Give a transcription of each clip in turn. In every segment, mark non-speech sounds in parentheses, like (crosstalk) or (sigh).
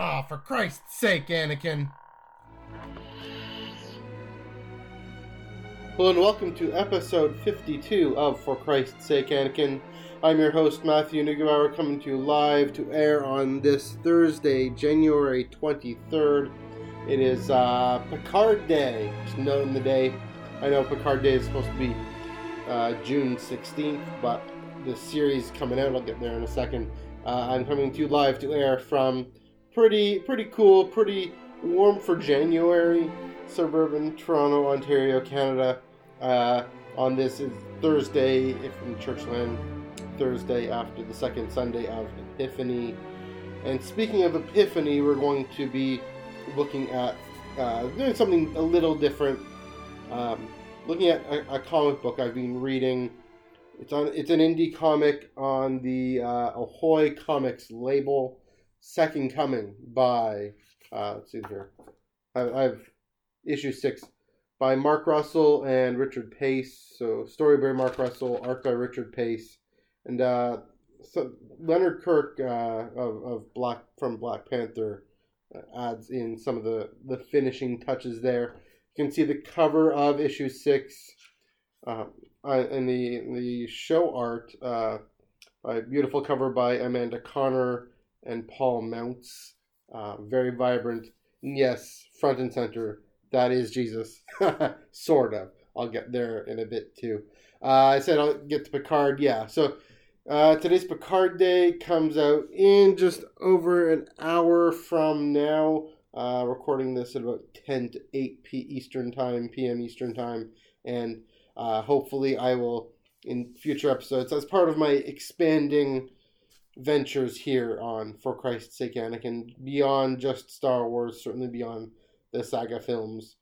Ah, for Christ's sake, Anakin. Hello and welcome to episode 52 of For Christ's Sake, Anakin. I'm your host, Matthew Neugebauer, coming to you live to air on this Thursday, January 23rd. It is uh, Picard Day, just noting the day. I know Picard Day is supposed to be uh, June 16th, but the series coming out, I'll get there in a second. Uh, I'm coming to you live to air from pretty, pretty cool, pretty warm for January, suburban Toronto, Ontario, Canada. Uh, on this is Thursday, if in Churchland, Thursday after the second Sunday of Epiphany. And speaking of Epiphany, we're going to be looking at uh, doing something a little different. Um, looking at a, a, comic book I've been reading. It's on. It's an indie comic on the uh, Ahoy Comics label. Second Coming by. Uh, let's see here. I, I've issue six by Mark Russell and Richard Pace. So story by Mark Russell, art by Richard Pace, and uh, so Leonard Kirk uh, of, of Black from Black Panther uh, adds in some of the the finishing touches there. You can see the cover of issue six, uh, and the the show art. Uh, beautiful cover by Amanda Conner and Paul Mounts. Uh, very vibrant. Yes, front and center that is Jesus. (laughs) sort of. I'll get there in a bit too. Uh, I said I'll get to Picard. Yeah. So uh, today's Picard Day comes out in just over an hour from now. Uh, recording this at about 10 to 8 p Eastern Time, PM Eastern Time. And uh, hopefully I will, in future episodes, as part of my expanding ventures here on For Christ's Sake Anakin, beyond just Star Wars, certainly beyond the saga films.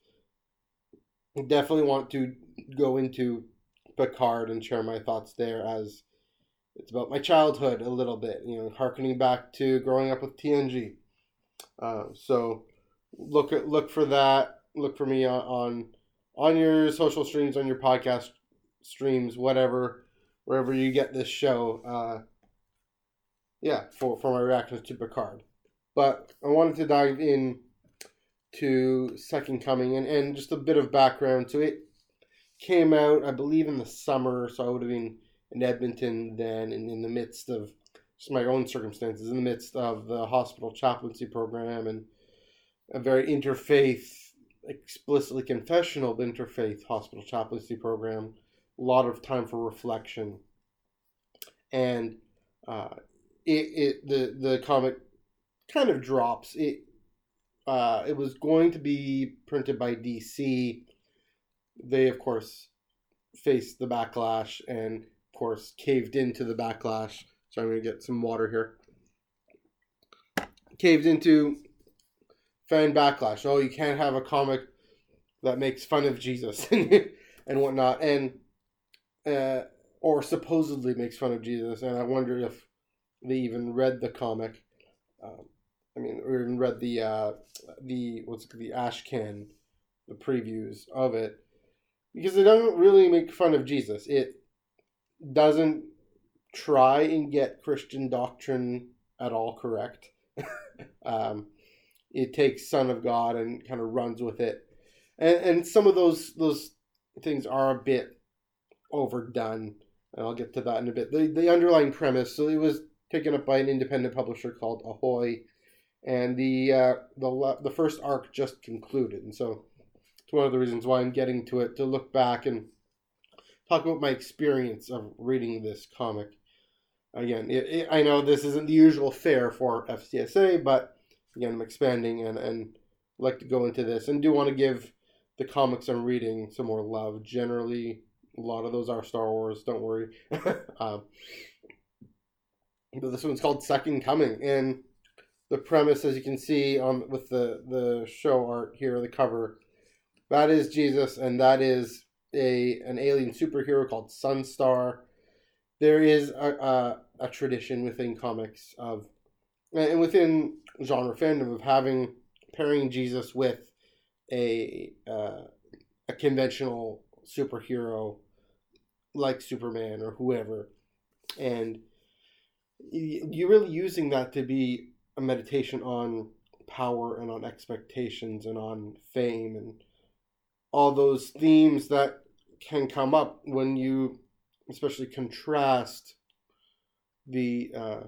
Definitely want to go into Picard and share my thoughts there as it's about my childhood a little bit, you know, harkening back to growing up with TNG. Uh, so look at look for that. Look for me on, on on your social streams, on your podcast streams, whatever, wherever you get this show. Uh, yeah, for for my reactions to Picard. But I wanted to dive in to Second Coming, and, and just a bit of background. So it came out, I believe, in the summer, so I would have been in Edmonton then, and in the midst of just my own circumstances, in the midst of the hospital chaplaincy program and a very interfaith, explicitly confessional interfaith hospital chaplaincy program. A lot of time for reflection, and uh, it, it the the comic kind of drops. It uh, it was going to be printed by DC. They, of course, faced the backlash and, of course, caved into the backlash. So I'm to get some water here. Caved into fan backlash. Oh, you can't have a comic that makes fun of Jesus (laughs) and whatnot, and uh, or supposedly makes fun of Jesus. And I wonder if they even read the comic. Um, I mean, or even read the uh, the what's the Ashcan, the previews of it, because it doesn't really make fun of Jesus. It doesn't try and get Christian doctrine at all correct. (laughs) um, it takes Son of God and kind of runs with it, and and some of those those things are a bit overdone, and I'll get to that in a bit. The the underlying premise, so it was taken up by an independent publisher called Ahoy and the uh, the the first arc just concluded, and so it's one of the reasons why I'm getting to it to look back and talk about my experience of reading this comic. Again, it, it, I know this isn't the usual fare for FCSA, but again, I'm expanding and and like to go into this and do want to give the comics I'm reading some more love. Generally, a lot of those are Star Wars. Don't worry. (laughs) um, but this one's called Second Coming, and the premise, as you can see on with the the show art here, the cover, that is Jesus, and that is a an alien superhero called Sunstar. There is a, a, a tradition within comics of and within genre fandom of having pairing Jesus with a uh, a conventional superhero like Superman or whoever, and you really using that to be a meditation on power and on expectations and on fame and all those themes that can come up when you especially contrast the uh,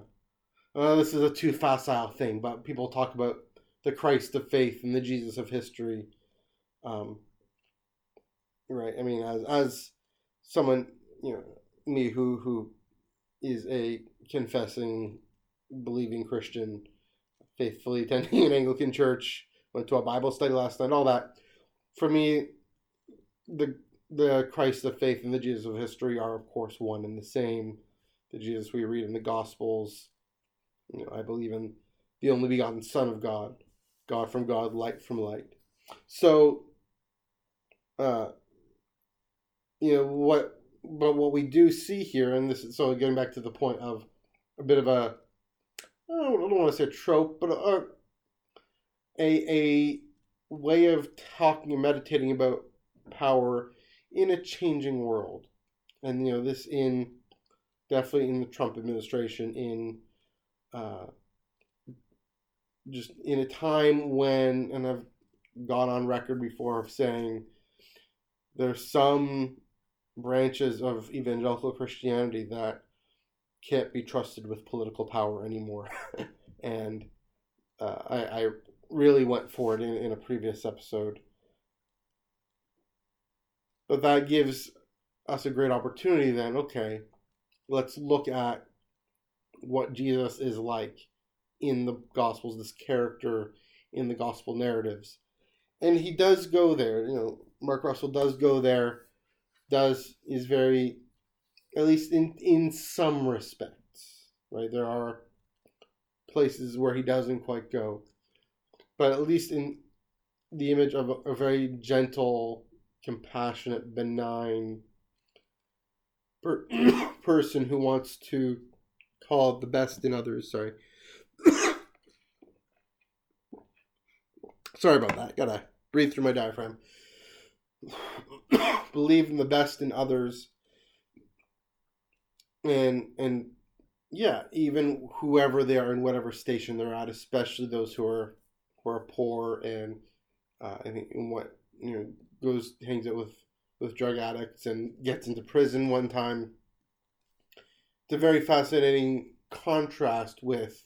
this is a too facile thing but people talk about the christ of faith and the jesus of history um, right? I mean as as someone you know me who who is a confessing believing christian faithfully attending an anglican church went to a bible study last night all that for me the the Christ of faith and the Jesus of history are, of course, one and the same. The Jesus we read in the Gospels, you know, I believe in the only begotten Son of God, God from God, light from light. So, uh, you know what? But what we do see here, and this is so getting back to the point of a bit of a, I don't, I don't want to say a trope, but a, a a way of talking and meditating about power in a changing world. And, you know, this in definitely in the Trump administration, in uh, just in a time when, and I've gone on record before of saying there's some branches of evangelical Christianity that can't be trusted with political power anymore. (laughs) and uh, I, I really went for it in, in a previous episode but that gives us a great opportunity then, okay, let's look at what Jesus is like in the Gospels, this character in the Gospel narratives. And he does go there, you know, Mark Russell does go there, does, is very, at least in, in some respects, right? There are places where he doesn't quite go. But at least in the image of a, a very gentle, compassionate, benign per- (coughs) person who wants to call the best in others. Sorry. (coughs) Sorry about that. Gotta breathe through my diaphragm. (coughs) Believe in the best in others. And and yeah, even whoever they are in whatever station they're at, especially those who are who are poor and uh, I think in what you know goes hangs out with with drug addicts and gets into prison one time. It's a very fascinating contrast with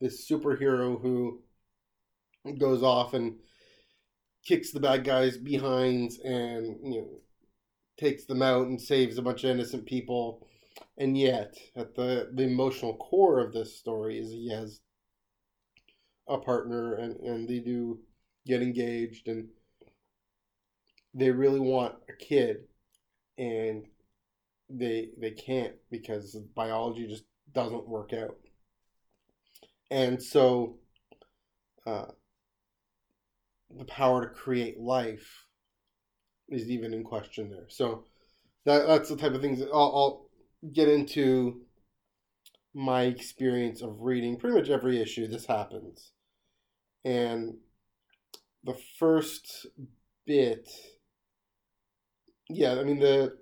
this superhero who goes off and kicks the bad guys behind and you know takes them out and saves a bunch of innocent people. And yet at the the emotional core of this story is he has a partner and and they do get engaged and they really want a kid and they they can't because biology just doesn't work out. And so uh, the power to create life is even in question there so that that's the type of things that I'll, I'll get into my experience of reading pretty much every issue this happens and the first bit yeah, I mean the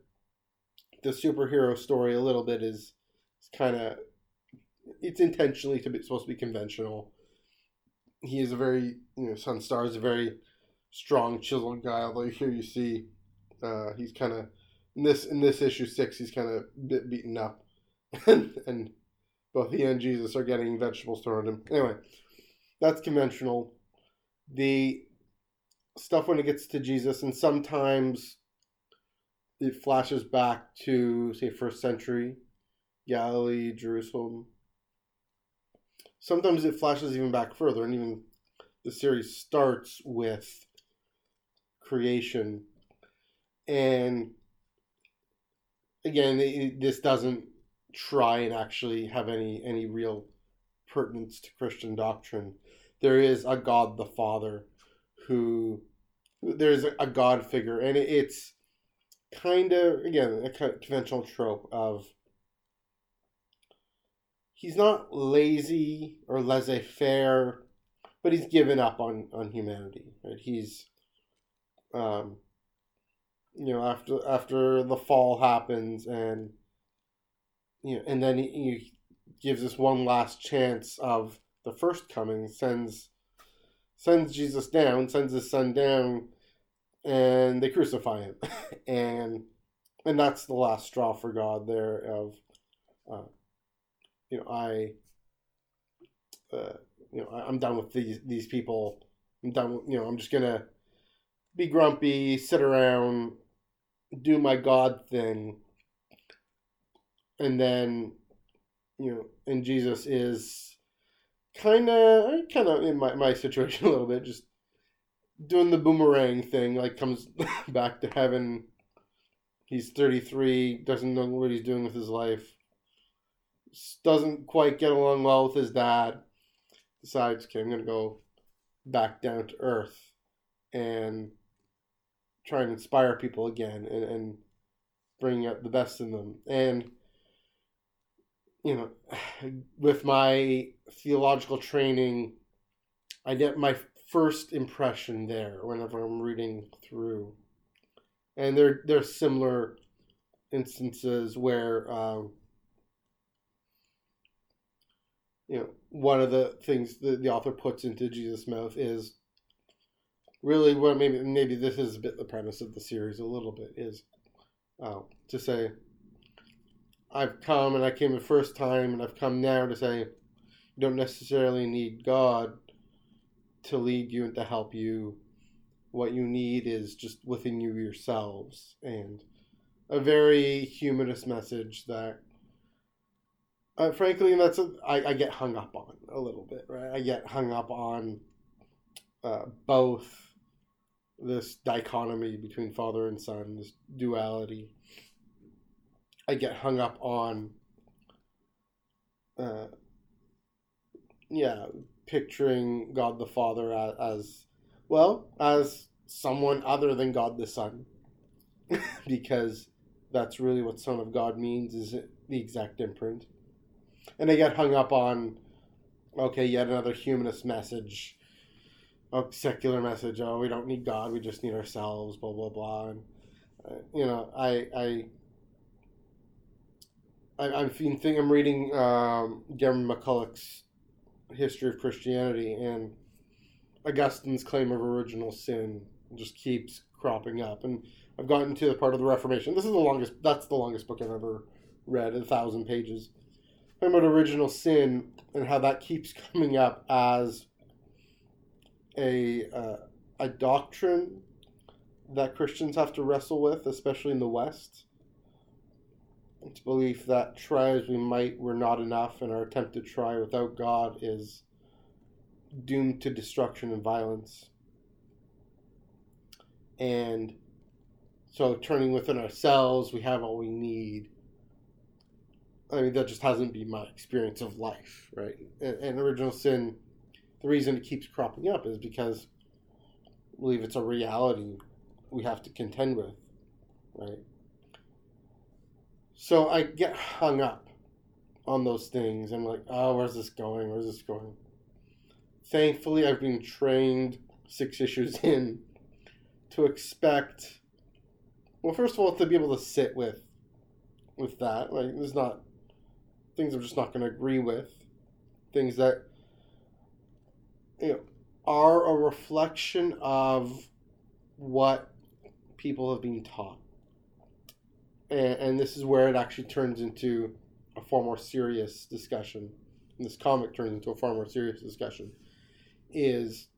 the superhero story a little bit is, is kind of it's intentionally to be supposed to be conventional. He is a very you know Sunstar is a very strong chiseled guy. Although here you see uh, he's kind of in this in this issue six he's kind of bit beaten up, (laughs) and, and both he and Jesus are getting vegetables thrown at him. Anyway, that's conventional. The stuff when it gets to Jesus, and sometimes it flashes back to say first century Galilee, Jerusalem. Sometimes it flashes even back further, and even the series starts with creation. And again, it, this doesn't try and actually have any any real pertinence to Christian doctrine. There is a God the Father who there's a God figure, and it's kind of again a conventional trope of he's not lazy or laissez-faire, but he's given up on on humanity. Right? He's um, you know after after the fall happens and you know and then he, he gives us one last chance of the first coming sends sends Jesus down, sends his son down, and they crucify him, (laughs) and and that's the last straw for God there of, uh, you know, I, uh, you know, I, I'm done with these these people. I'm done. With, you know, I'm just gonna be grumpy, sit around, do my God thing, and then, you know, and Jesus is kind of kind of in my, my situation (laughs) a little bit just doing the boomerang thing like comes (laughs) back to heaven he's 33 doesn't know what he's doing with his life doesn't quite get along well with his dad decides okay i'm gonna go back down to earth and try and inspire people again and, and bring out the best in them. And you know, (sighs) with my theological training, I get my first impression there whenever I'm reading through, and there there's similar instances where um, you know one of the things that the author puts into Jesus' mouth is really what maybe maybe this is a bit the premise of the series a little bit is uh, to say I've come and I came the first time and I've come now to say you don't necessarily need God to lead you and to help you. What you need is just within you yourselves and a very humanist message that uh, frankly that's a, I, I get hung up on a little bit right? I get hung up on uh, both this dichotomy between father and son this duality. I get hung up on, uh, yeah, picturing God the Father as, as well as someone other than God the Son, (laughs) because that's really what Son of God means is the exact imprint. And they get hung up on, okay, yet another humanist message, a secular message. Oh, we don't need God, we just need ourselves. Blah blah blah. And uh, you know, I I I, am thinking I'm reading um, Gavin MacCulloch's History of Christianity, and Augustine's claim of original sin just keeps cropping up. And I've gotten to the part of the Reformation. This is the longest. That's the longest book I've ever read, a thousand pages. About original sin and how that keeps (laughs) coming up as a uh, a doctrine that Christians have to wrestle with, especially in the West its belief that try as we might, we're not enough, and our attempt to try without God is doomed to destruction and violence. And so, turning within ourselves, we have all we need. I mean, that just hasn't been my experience of life, right? And, and original sin, the reason it keeps cropping up is because I believe it's a reality we have to contend with, right? So I get hung up on those things. I'm like, oh, where's this going? Where's this going? Thankfully, I've been trained six issues (laughs) in to expect. Well, first of all, to be able to sit with with that. Like, there's not things I'm just not going to agree with. Things that you know are a reflection of what people have been taught and, and this is where it actually turns into a far more serious discussion. And this comic turns into a far more serious discussion. Is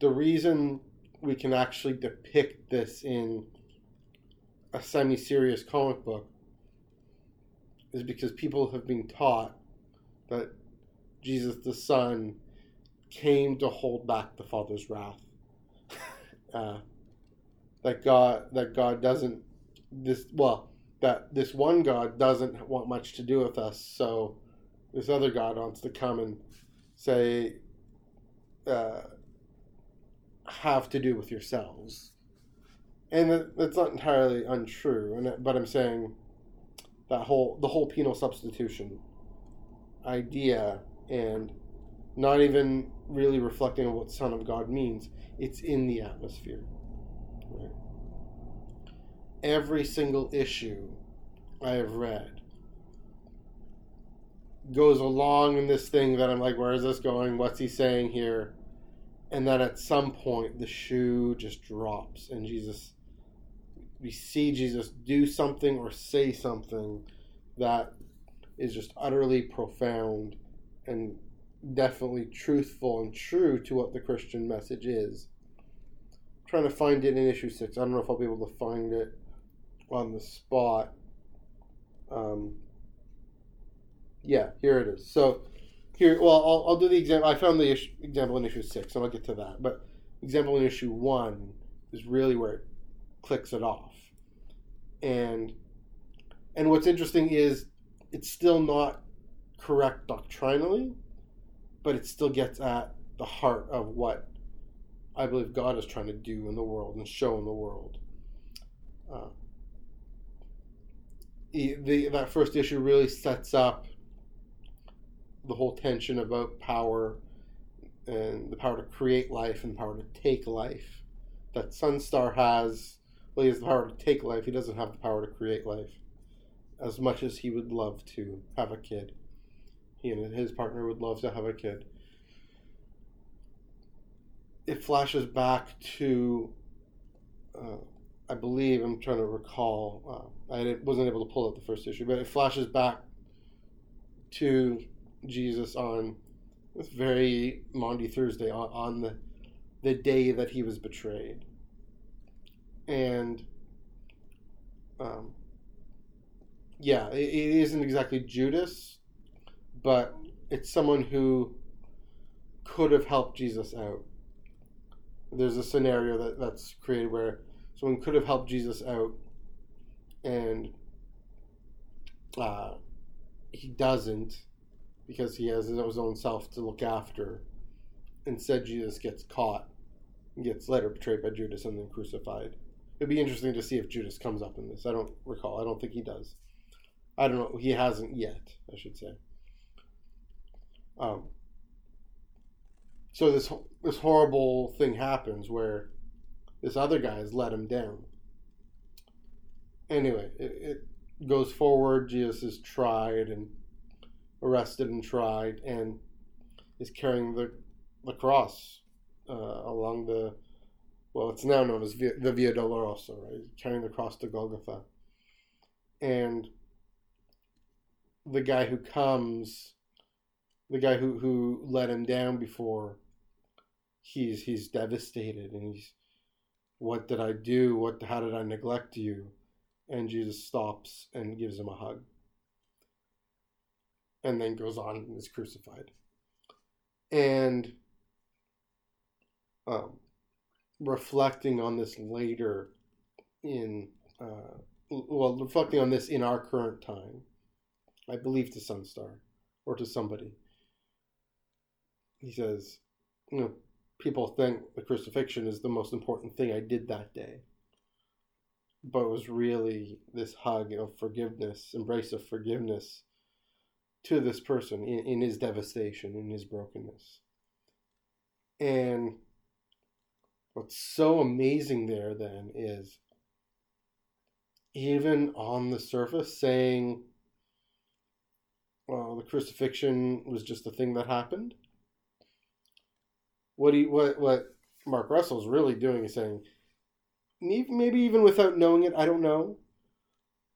the reason we can actually depict this in a semi-serious comic book is because people have been taught that Jesus the Son came to hold back the Father's wrath. (laughs) uh, that God that God doesn't this well that this one God doesn't want much to do with us, so this other God wants to come and say uh, have to do with yourselves, and that's not entirely untrue. And but I'm saying that whole the whole penal substitution idea and not even really reflecting on what Son of God means. It's in the atmosphere. Right? Every single issue I have read goes along in this thing that I'm like, where is this going? What's he saying here? And then at some point, the shoe just drops, and Jesus, we see Jesus do something or say something that is just utterly profound and definitely truthful and true to what the Christian message is. I'm trying to find it in issue six. I don't know if I'll be able to find it on the spot. Um, yeah, here it is. So here, well, I'll, I'll do the example. I found the example in issue six, and I'll get to that. But example in issue one is really where it clicks it off. And and what's interesting is it's still not correct doctrinally, but it still gets at the heart of what I believe God is trying to do in the world and show in the world. Uh, the, the, that first issue really sets up the whole tension about power and the power to create life and power to take life that Sunstar has. Well, he has the power to take life. He doesn't have the power to create life as much as he would love to have a kid. He and his partner would love to have a kid. It flashes back to, uh, I believe, I'm trying to recall, uh, I wasn't able to pull up the first issue, but it flashes back to Jesus on this very Maundy Thursday, on, on the, the day that he was betrayed. And um, yeah, it, it isn't exactly Judas, but it's someone who could have helped Jesus out. There's a scenario that, that's created where someone could have helped Jesus out, and uh, he doesn't because he has his own self to look after. Instead, Jesus gets caught gets later betrayed by Judas and then crucified. It'd be interesting to see if Judas comes up in this. I don't recall. I don't think he does. I don't know. He hasn't yet, I should say. Um, so this this horrible thing happens where this other guy has let him down. Anyway, it, it goes forward. Jesus is tried and arrested and tried, and is carrying the the cross uh, along the well, it's now known as Via, the Via Dolorosa, right? Carrying the cross to Golgotha, and the guy who comes, the guy who who let him down before, he's he's devastated and he's, what did I do? What how did I neglect you? And Jesus stops and gives him a hug, and then goes on and is crucified, and um, reflecting on this later in uh, well reflecting on this in our current time I believe to Sunstar or to somebody. He says, you know, people think the crucifixion is the most important thing I did that day. But it was really this hug of forgiveness, embrace of forgiveness to this person in, in his devastation, in his brokenness. And what's so amazing there then is even on the surface saying well, the crucifixion was just a thing that happened. What he, what what Mark Russell's really doing is saying, maybe even without knowing it, I don't know.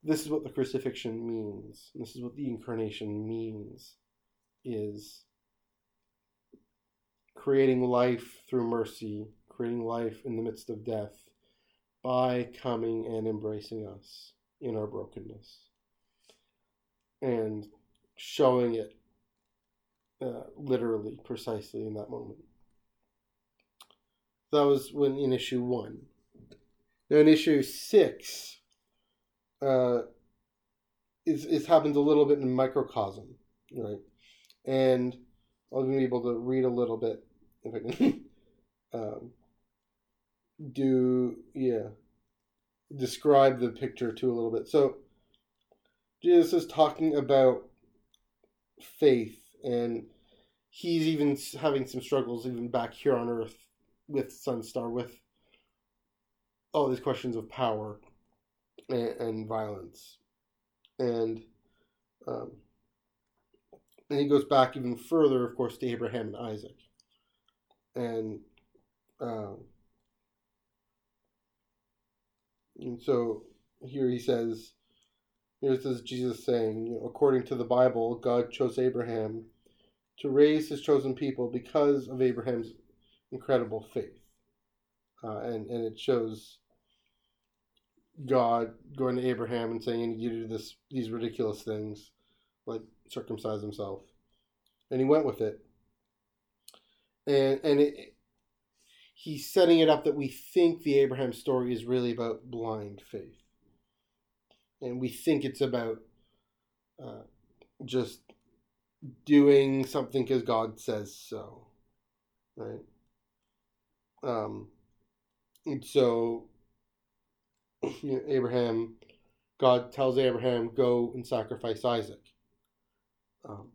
This is what the crucifixion means. This is what the incarnation means. Is creating life through mercy, creating life in the midst of death by coming and embracing us in our brokenness. And showing it uh, literally, precisely in that moment. That was when in issue one. Now in issue six, uh, happened a little bit in microcosm, right? And I'll be able to read a little bit if I can. (laughs) um, do yeah, describe the picture too a little bit. So Jesus is talking about faith, and he's even having some struggles even back here on Earth with Sunstar, with all these questions of power and, and violence, and um, and he goes back even further, of course, to Abraham and Isaac. And, um, and so here he says, here's this Jesus saying, according to the Bible, God chose Abraham to raise his chosen people because of Abraham's incredible faith. Uh, and, and it shows God going to Abraham and saying, "You do this, these ridiculous things, like circumcise himself," and he went with it. And and it, he's setting it up that we think the Abraham story is really about blind faith, and we think it's about uh, just doing something because God says so, right? Um, and so you know, Abraham, God tells Abraham, go and sacrifice Isaac. Um,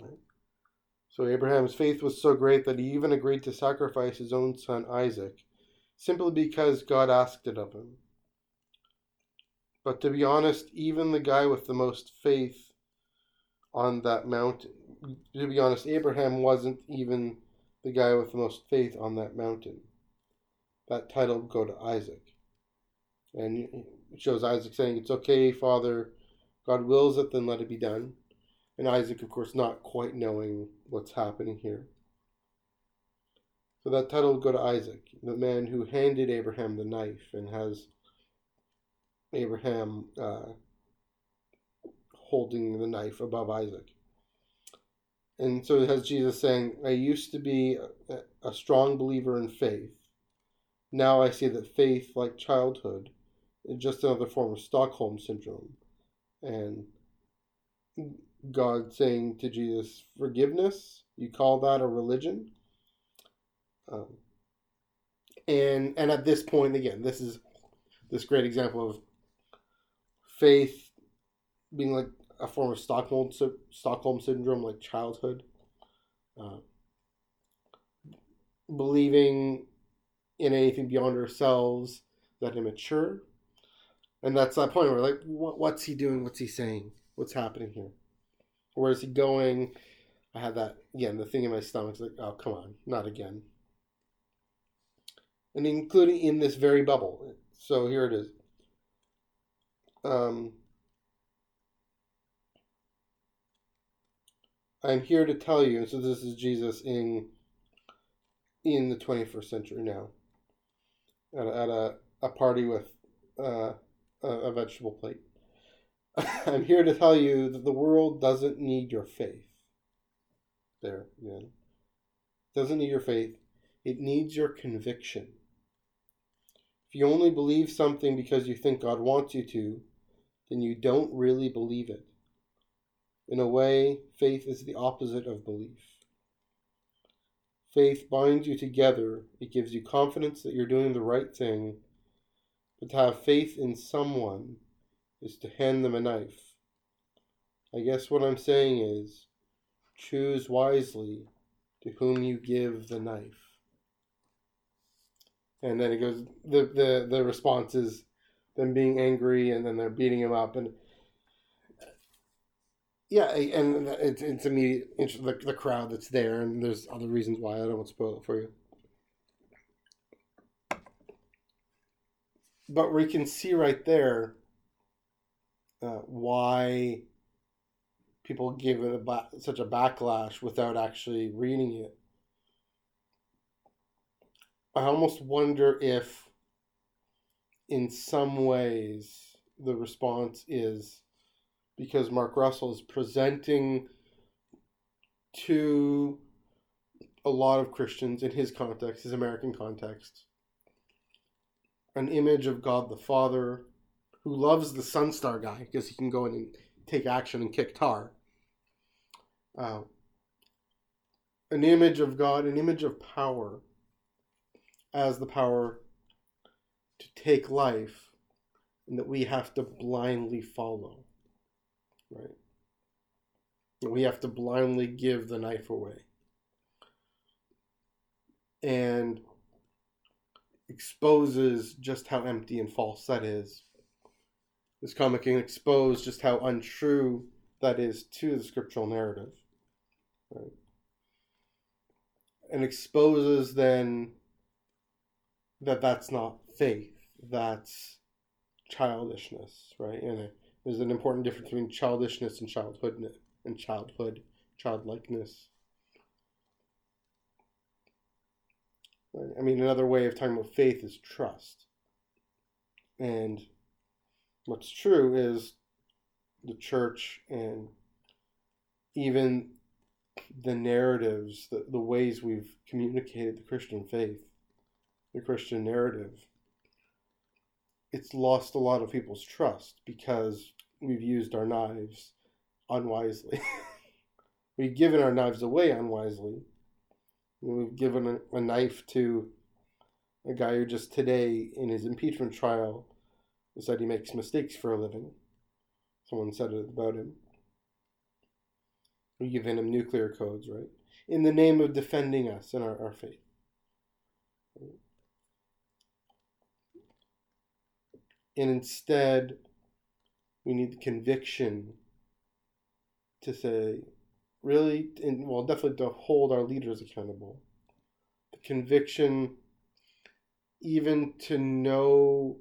right? So Abraham's faith was so great that he even agreed to sacrifice his own son Isaac, simply because God asked it of him. But to be honest, even the guy with the most faith on that mountain, to be honest, Abraham wasn't even the guy with the most faith on that mountain. That title would go to Isaac. And it shows Isaac saying, It's okay, Father. God wills it, then let it be done. And Isaac, of course, not quite knowing what's happening here. So that title will go to Isaac, the man who handed Abraham the knife and has Abraham uh, holding the knife above Isaac. And so it has Jesus saying, I used to be a, a strong believer in faith. Now I see that faith, like childhood, is just another form of Stockholm syndrome. And God saying to Jesus, forgiveness, you call that a religion? Um, and and at this point, again, this is this great example of faith being like a form of Stockholm Stockholm syndrome, like childhood, uh, believing in anything beyond ourselves that immature, and that's that point where like, what, what's he doing? What's he saying? What's happening here? Where is he going? I had that again. The thing in my stomach. stomach's like, oh come on, not again. And including in this very bubble. So here it is. Um, I'm here to tell you. So this is Jesus in in the 21st century now. At a, at a, a party with uh, a, a vegetable plate. (laughs) I'm here to tell you that the world doesn't need your faith. There, yeah. Doesn't need your faith. It needs your conviction. If you only believe something because you think God wants you to, then you don't really believe it. In a way, faith is the opposite of belief. Faith binds you together, it gives you confidence that you're doing the right thing but to have faith in someone is to hand them a knife. I guess what I'm saying is choose wisely to whom you give the knife. And then it goes the the the response is them being angry and then they're beating him up and yeah, and it's it's immediate the, the crowd that's there and there's other reasons why I don't want to spoil it for you. but we can see right there uh, why people give it a ba- such a backlash without actually reading it. I almost wonder if, in some ways, the response is because Mark Russell is presenting to a lot of Christians in his context, his American context, an image of God the Father who loves the Sunstar guy because he can go in and take action and kick tar. Uh, an image of God, an image of power as the power to take life and that we have to blindly follow. Right? We have to blindly give the knife away. And exposes just how empty and false that is. This comic can expose just how untrue that is to the scriptural narrative. Right? And exposes then that that's not faith, that's childishness, right? And there's an important difference between childishness and childhood and childhood, childlikeness. I mean, another way of talking about faith is trust. And what's true is the church and even the narratives, the, the ways we've communicated the Christian faith, the Christian narrative, it's lost a lot of people's trust because we've used our knives unwisely. (laughs) we've given our knives away unwisely. We've given a, a knife to a guy who just today in his impeachment trial said he makes mistakes for a living. Someone said it about him. We've given him nuclear codes, right? In the name of defending us and our, our faith. And instead, we need the conviction to say, really, and well, definitely to hold our leaders accountable. The conviction, even to know,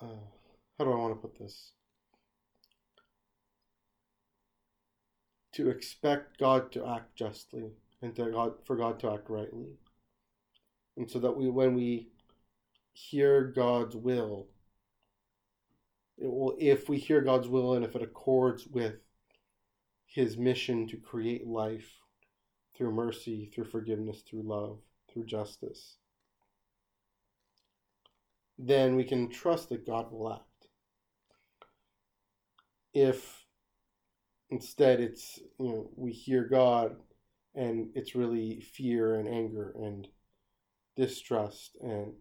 uh, how do I want to put this? To expect God to act justly and to God for God to act rightly, and so that we, when we hear God's will, it will, if we hear God's will and if it accords with his mission to create life through mercy, through forgiveness, through love, through justice, then we can trust that God will act. If instead it's, you know, we hear God and it's really fear and anger and distrust and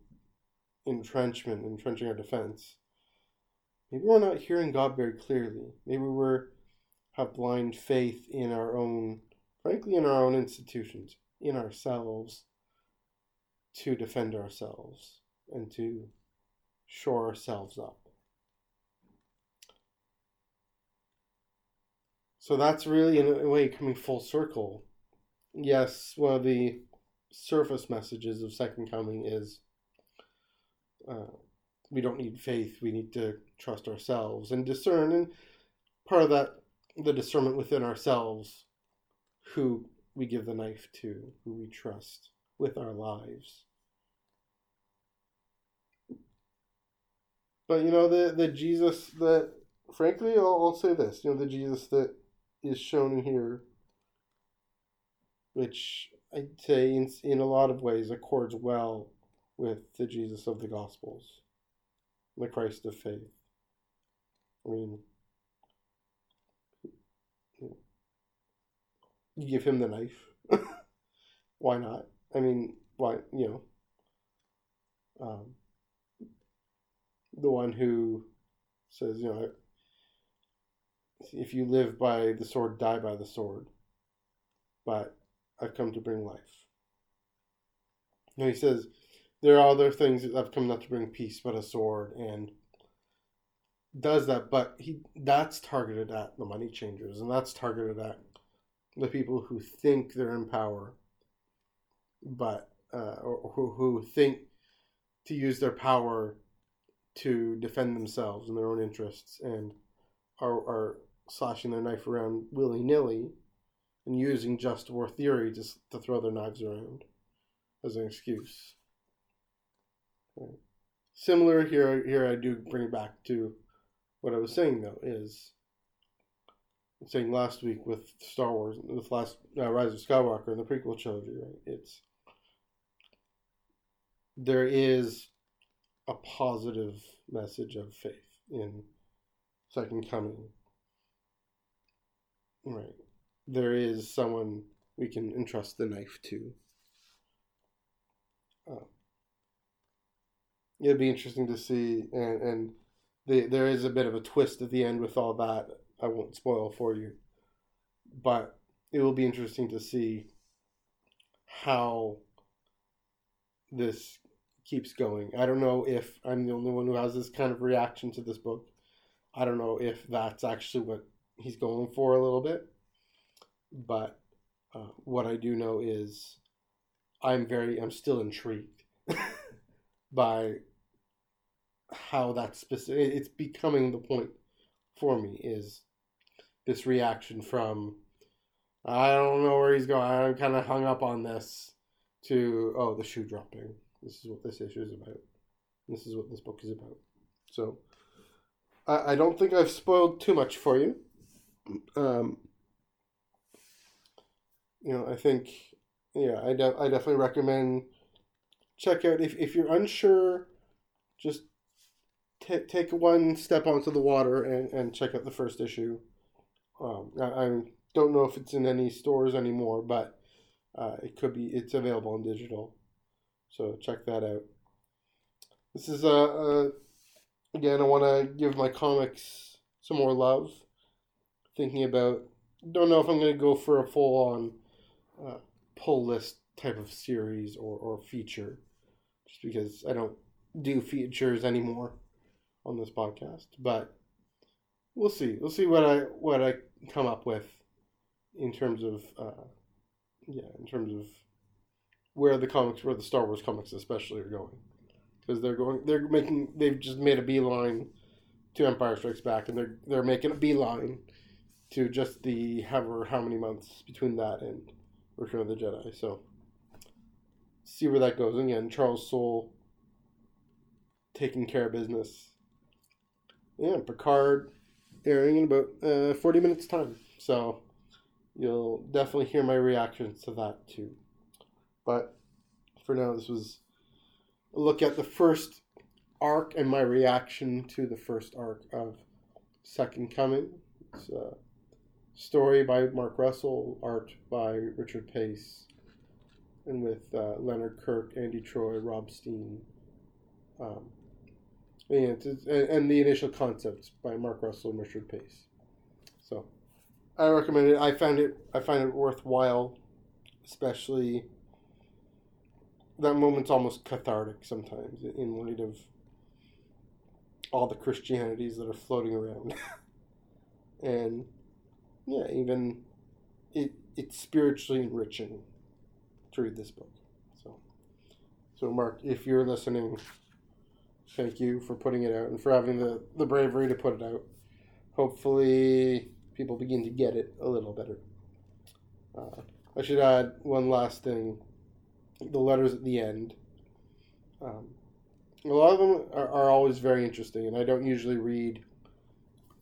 entrenchment, entrenching our defense, maybe we're not hearing God very clearly. Maybe we're have blind faith in our own, frankly, in our own institutions, in ourselves, to defend ourselves and to shore ourselves up. So that's really, in a way, coming full circle. Yes, one of the surface messages of Second Coming is uh, we don't need faith, we need to trust ourselves and discern. And part of that the discernment within ourselves who we give the knife to, who we trust with our lives. But you know the the Jesus that frankly I'll, I'll say this, you know the Jesus that is shown here which I'd say in, in a lot of ways accords well with the Jesus of the Gospels, the Christ of faith. I mean, you give him the knife. (laughs) why not? I mean, why, you know, um, the one who says, you know, if you live by the sword, die by the sword. But I've come to bring life. And he says, there are other things that I've come not to bring peace, but a sword, and does that. But he that's targeted at the money changers, and that's targeted at the people who think they're in power, but uh, or who, who think to use their power to defend themselves and their own interests and are, are slashing their knife around willy nilly and using just war theory just to throw their knives around as an excuse. Right. Similar here, here I do bring it back to what I was saying though is saying last week with Star Wars, with last uh, Rise of Skywalker and the prequel trilogy, right? It's there is a positive message of faith in Second Coming, right? There is someone we can entrust the knife to. Uh, it'd be interesting to see, and and the, there is a bit of a twist at the end with all that I won't spoil for you, but it will be interesting to see how this keeps going. I don't know if I'm the only one who has this kind of reaction to this book. I don't know if that's actually what he's going for a little bit. But uh, what I do know is I'm very I'm still intrigued (laughs) by how that's specific. It's becoming the point for me is this reaction from I don't know where he's going. I'm kind of hung up on this to oh the shoe dropping. This is what this issue is about. This is what this book is about. So I, I don't think I've spoiled too much for you. Um, you know, I think yeah, I, de- I definitely recommend check out if, if you're unsure, just t- take one step onto the water and, and check out the first issue. Um, I, I don't know if it's in any stores anymore, but uh, it could be. It's available in digital, so check that out. This is a, a again. I want to give my comics some more love. Thinking about, don't know if I'm going to go for a full on uh, pull list type of series or, or feature, just because I don't do features anymore on this podcast. But we'll see. We'll see what I what I come up with in terms of uh, yeah, in terms of where the comics, where the Star Wars comics especially are going, because they're going, they're making, they've just made a beeline to Empire Strikes Back, and they're they're making a beeline to just the however how many months between that and Return of the Jedi. So see where that goes. And again, Charles Soule taking care of business. Yeah, Picard airing in about uh, 40 minutes time. So you'll definitely hear my reactions to that too. But for now, this was a look at the first arc and my reaction to the first arc of Second Coming. It's a story by Mark Russell, art by Richard Pace, and with uh, Leonard Kirk, Andy Troy, Rob Steen. Um, and, and the initial concepts by Mark Russell and Richard Pace. So I recommend it. I found it. I find it worthwhile, especially that moment's almost cathartic sometimes in light of all the Christianities that are floating around, (laughs) and yeah, even it it's spiritually enriching to read this book. So, so Mark, if you're listening, thank you for putting it out and for having the the bravery to put it out. Hopefully people begin to get it a little better. Uh, I should add one last thing the letters at the end. Um, a lot of them are, are, always very interesting, and I don't usually read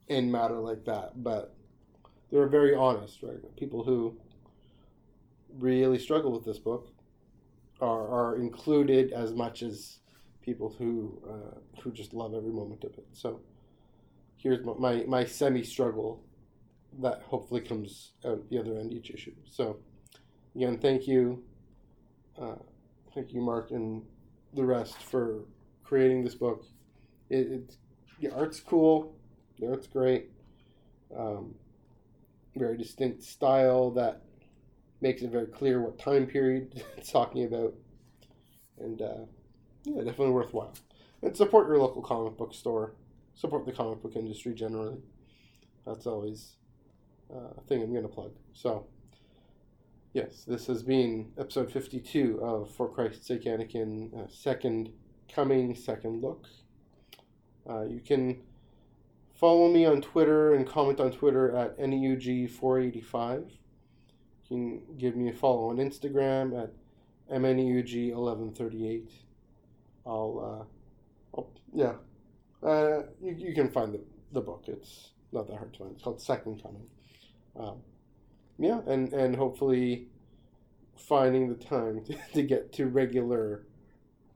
in matter like that, but they're very honest, right? People who really struggle with this book are, are included as much as people who uh, who just love every moment of it. So here's my, my, my semi struggle that hopefully comes out the other end each issue. So, again, thank you, uh, thank you, Mark, and the rest for creating this book. It, it's the art's cool, the art's great, um, very distinct style that makes it very clear what time period (laughs) it's talking about, and uh, yeah, definitely worthwhile. And support your local comic book store. Support the comic book industry generally. That's always uh, thing I'm going to plug. So, yes, this has been episode 52 of For Christ's Sake Anakin, uh, second coming, second look. Uh, you can follow me on Twitter and comment on Twitter at NEUG485. You can give me a follow on Instagram at MNEUG1138. I'll, uh, I'll yeah, uh, you, you can find the, the book. It's not that hard to find. It's called Second Coming um, yeah, and and hopefully finding the time to, (laughs) to get to regular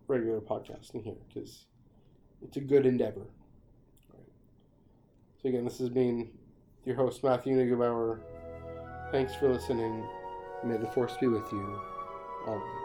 regular podcasting here because it's a good endeavor. So again, this has been your host Matthew Neugebauer. Thanks for listening. May the force be with you always.